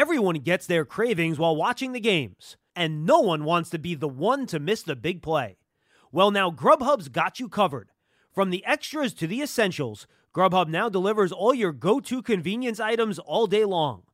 Everyone gets their cravings while watching the games, and no one wants to be the one to miss the big play. Well, now Grubhub's got you covered. From the extras to the essentials, Grubhub now delivers all your go to convenience items all day long.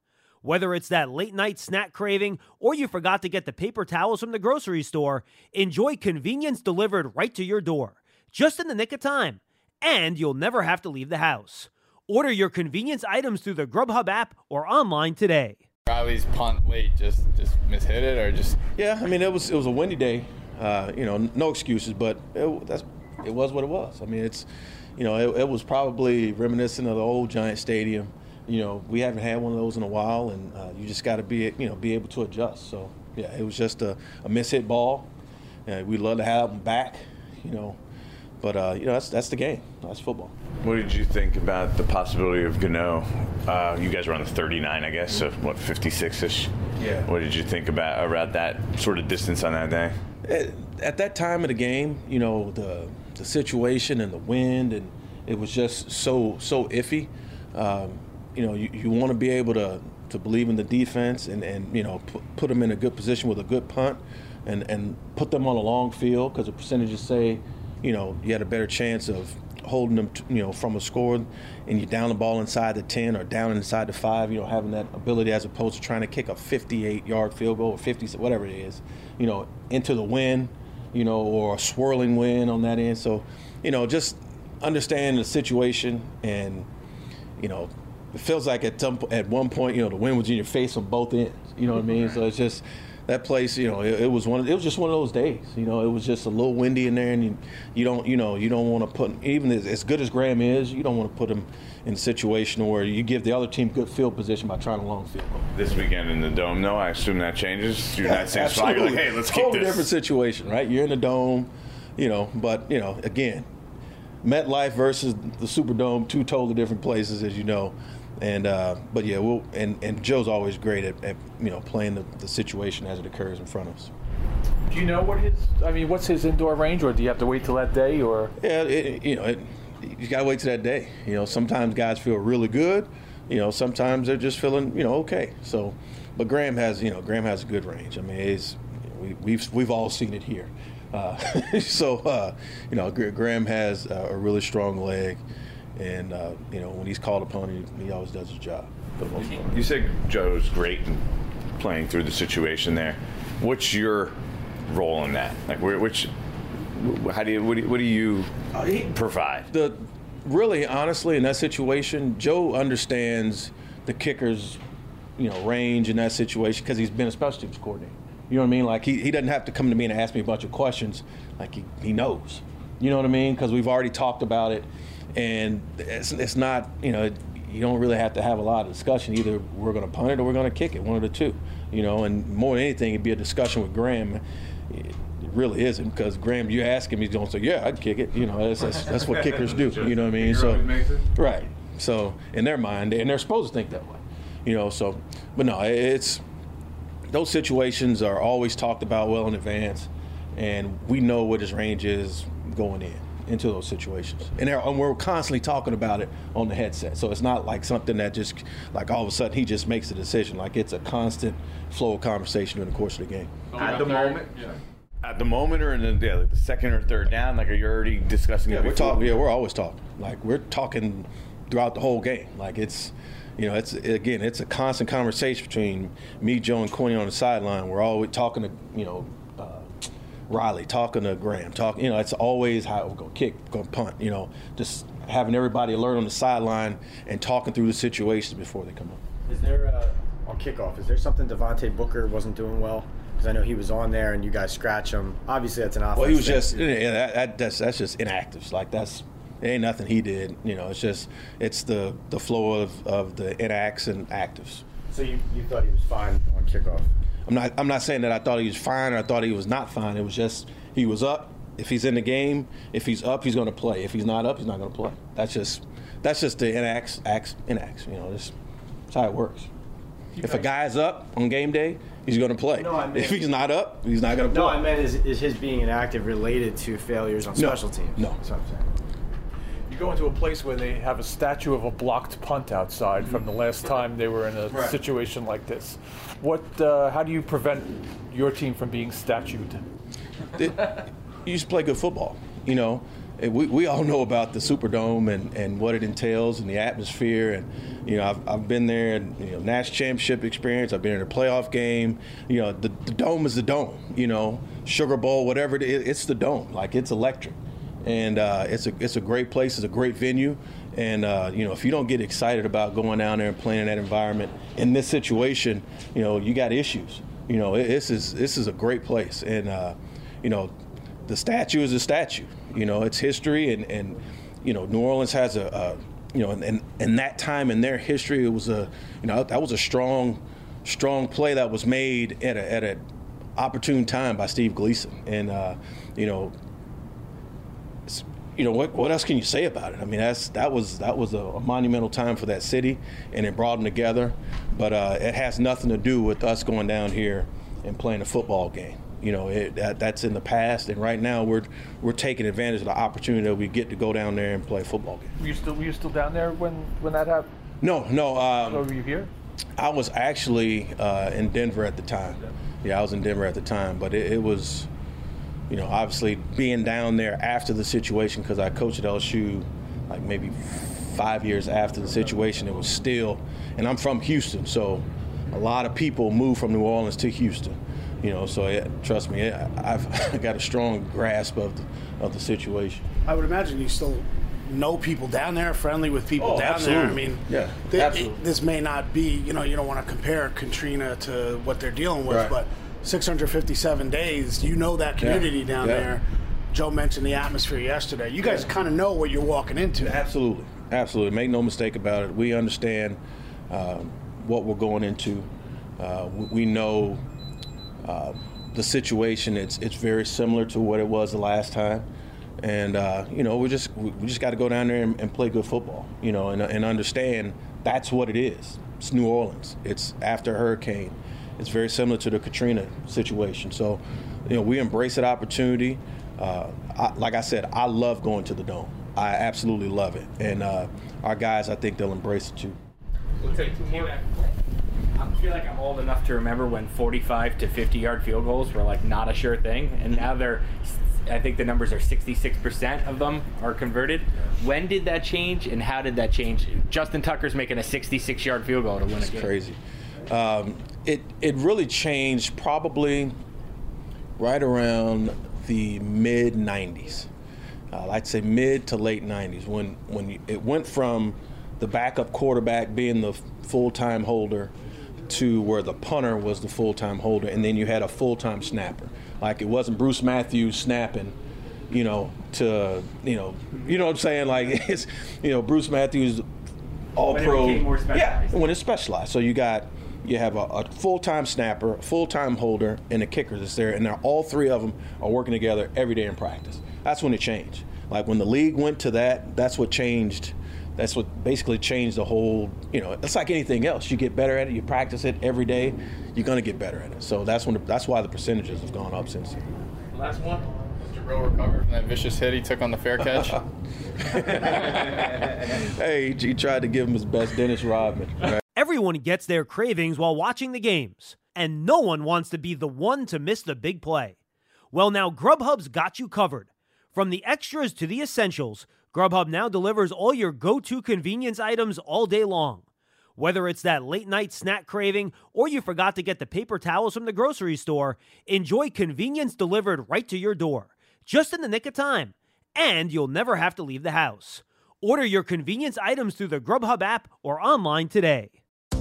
Whether it's that late night snack craving or you forgot to get the paper towels from the grocery store, enjoy convenience delivered right to your door, just in the nick of time. And you'll never have to leave the house. Order your convenience items through the Grubhub app or online today. Riley's punt late, just just mishit it or just Yeah, I mean it was it was a windy day. Uh, you know, no excuses, but it, that's it was what it was. I mean, it's you know it, it was probably reminiscent of the old Giant Stadium. You know, we haven't had one of those in a while, and uh, you just got to be you know be able to adjust. So yeah, it was just a, a mishit ball. Uh, we'd love to have them back. You know, but uh, you know that's that's the game. That's football. What did you think about the possibility of Gano? Uh, you guys were on the 39, I guess, so what, 56 ish? Yeah. What did you think about about that sort of distance on that day? at, at that time of the game, you know, the the situation and the wind, and it was just so so iffy. Um, you know, you, you want to be able to to believe in the defense and and you know put, put them in a good position with a good punt, and and put them on a long field because the percentages say, you know, you had a better chance of holding them, to, you know, from a score, and you down the ball inside the 10 or down inside the five, you know, having that ability as opposed to trying to kick a 58-yard field goal or 50, whatever it is, you know, into the wind, you know, or a swirling wind on that end. So, you know, just understand the situation, and you know, it feels like at some at one point, you know, the wind was in your face on both ends. You know what I mean? So it's just that place, you know, it, it, was one. It was just one of those days. You know, it was just a little windy in there, and you, you don't, you know, you don't want to put even as, as, good as Graham is, you don't want to put him in a situation where you give the other team good field position by trying a long field goal. This weekend in the dome, no, I assume that changes. You're yeah, not saying spot. You're like, hey, let's totally keep this. different situation, right? You're in the dome, you know, but you know, again, MetLife versus the Superdome, two totally different places, as you know. And uh, but yeah, we'll and, and Joe's always great at, at you know playing the, the situation as it occurs in front of us. Do you know what his? I mean, what's his indoor range, or do you have to wait till that day, or? Yeah, it, you know, it, you got to wait till that day. You know, sometimes guys feel really good. You know, sometimes they're just feeling you know okay. So, but Graham has you know Graham has a good range. I mean, it's, we, we've we've all seen it here. Uh, so uh, you know, Graham has a really strong leg and uh, you know when he's called upon, he, he always does his job. You said Joe's great in playing through the situation there. What's your role in that? Like, which, how do you, what do you, what do you uh, provide? The really, honestly, in that situation, Joe understands the kicker's, you know, range in that situation because he's been a special teams coordinator. You know what I mean? Like he, he doesn't have to come to me and ask me a bunch of questions. Like he, he knows. You know what I mean? Because we've already talked about it and it's, it's not you know you don't really have to have a lot of discussion. Either we're going to punt it or we're going to kick it, one of the two. You know, and more than anything, it'd be a discussion with Graham. It really isn't because Graham, you ask him, he's going to say, "Yeah, I'd kick it." You know, that's, that's, that's what kickers do. You know what I mean? So, right. So, in their mind, and they're supposed to think that way. You know, so, but no, it's those situations are always talked about well in advance, and we know what his range is going in into those situations. And, and, we're constantly talking about it on the headset. So it's not like something that just, like all of a sudden he just makes a decision. Like it's a constant flow of conversation during the course of the game. At the moment, yeah. At the moment, or in the, yeah, like the second or third down, like are you already discussing yeah, it? We're talking. Yeah, we're always talking. Like we're talking throughout the whole game. Like it's, you know, it's again, it's a constant conversation between me, Joe, and Quinny on the sideline. We're always talking to, you know, Riley, talking to Graham, talking, you know, it's always how we're going to kick, going to punt, you know, just having everybody alert on the sideline and talking through the situations before they come up. Is there, uh, on kickoff, is there something Devontae Booker wasn't doing well? Because I know he was on there and you guys scratch him. Obviously, that's an offense. Well, he was just, yeah, that, that, that's, that's just inactives. Like, that's, it ain't nothing he did. You know, it's just, it's the, the flow of, of the inacts and actives. So you, you thought he was fine on kickoff? I'm not. I'm not saying that I thought he was fine or I thought he was not fine. It was just he was up. If he's in the game, if he's up, he's going to play. If he's not up, he's not going to play. That's just that's just the inacts, acts, inacts. You know, that's, that's how it works. If a guy's up on game day, he's going to play. No, I mean- if he's not up, he's not going to play. No, I meant is, is his being inactive related to failures on No. special teams? No. That's what I'm saying. You go into a place where they have a statue of a blocked punt outside from the last time they were in a Right. situation like this. What? Uh, how do you prevent your team from being statued? it, you just play good football. You know, And we, we all know about the Superdome and, and what it entails and the atmosphere. And, you know, I've, I've been there, and, you know, national championship experience. I've been in a playoff game. You know, the, the dome is the dome, you know, Sugar Bowl, whatever it is, it's the dome. Like, it's electric. And uh, it's, a, it's a great place, it's a great venue. And, uh, you know, if you don't get excited about going down there and playing in that environment, in this situation, you know, you got issues. You know, it, this is this is a great place, and uh, you know, the statue is a statue. You know, it's history, and, and you know, New Orleans has a, a you know, and, and that time in their history, it was a you know that was a strong, strong play that was made at a at an opportune time by Steve Gleason, and uh, you know, you know what what else can you say about it? I mean, that's that was that was a, a monumental time for that city, and it brought them together. But uh, it has nothing to do with us going down here and playing a football game. You know, it, that, that's in the past, and right now we're we're taking advantage of the opportunity that we get to go down there and play a football game. Were you still were you still down there when when that happened? No, no. Um, Or were you here? I was actually uh, in Denver at the time. Yeah, I was in Denver at the time, but it, it was, you know, obviously being down there after the situation because I coached at LSU, like maybe five years after the situation. It was still, and I'm from Houston, so a lot of people moved from New Orleans to Houston. You know, so it, trust me, I- I've got a strong grasp of the, of the situation. I would imagine you still know people down there, friendly with people Oh, down there. I mean, Yeah, th- absolutely. it- this may not be, you know, you don't want to compare Katrina to what they're dealing with, Right. but 657 days, you know that community down yeah. there. Joe mentioned the atmosphere yesterday. You guys kind of know what you're walking into. Absolutely, absolutely. Make no mistake about it. We understand um, what we're going into. Uh, we- know uh, the situation. It's it's very similar to what it was the last time, and uh, you know we just we just got to go down there and, and play good football. You know, and, and understand that's what it is. It's New Orleans. It's after hurricane. It's very similar to the Katrina situation. So, you know, we embrace that opportunity. Uh, I, like I said, I love going to the dome. I absolutely love it, and uh, our guys, I think they'll embrace it too. I feel like I'm old enough to remember when 45 to 50 yard field goals were like not a sure thing, and now they're. I think the numbers are 66% of them are converted. When did that change, and how did that change? Justin Tucker's making a 66 yard field goal to win a It's game. crazy. Um, it it really changed probably right around the mid '90s. Uh, I'd say mid to late '90s when when you, it went from the backup quarterback being the full-time holder to where the punter was the full-time holder, and then you had a full-time snapper. Like it wasn't Bruce Matthews snapping, you know, to you know, you know what I'm saying? Like it's you know Bruce Matthews all When pro. yeah, when it's specialized. So you got you have a, a full-time snapper, a full-time holder, and a kicker that's there, and they're, all three of them are working together every day in practice. That's when it changed. Like when the league went to that, that's what changed. That's what basically changed the whole. You know, it's like anything else. You get better at it. You practice it every day. You're gonna get better at it. So that's when. The, that's why the percentages have gone up since. then. Last one. Mr. Rowe recovered from that vicious hit he took on the fair catch. Hey, he, he tried to give him his best, Dennis Rodman. right? Everyone gets their cravings while watching the games, and no one wants to be the one to miss the big play. Well, now Grubhub's got you covered. From the extras to the essentials, Grubhub now delivers all your go to convenience items all day long. Whether it's that late night snack craving or you forgot to get the paper towels from the grocery store, enjoy convenience delivered right to your door, just in the nick of time. And you'll never have to leave the house. Order your convenience items through the Grubhub app or online today.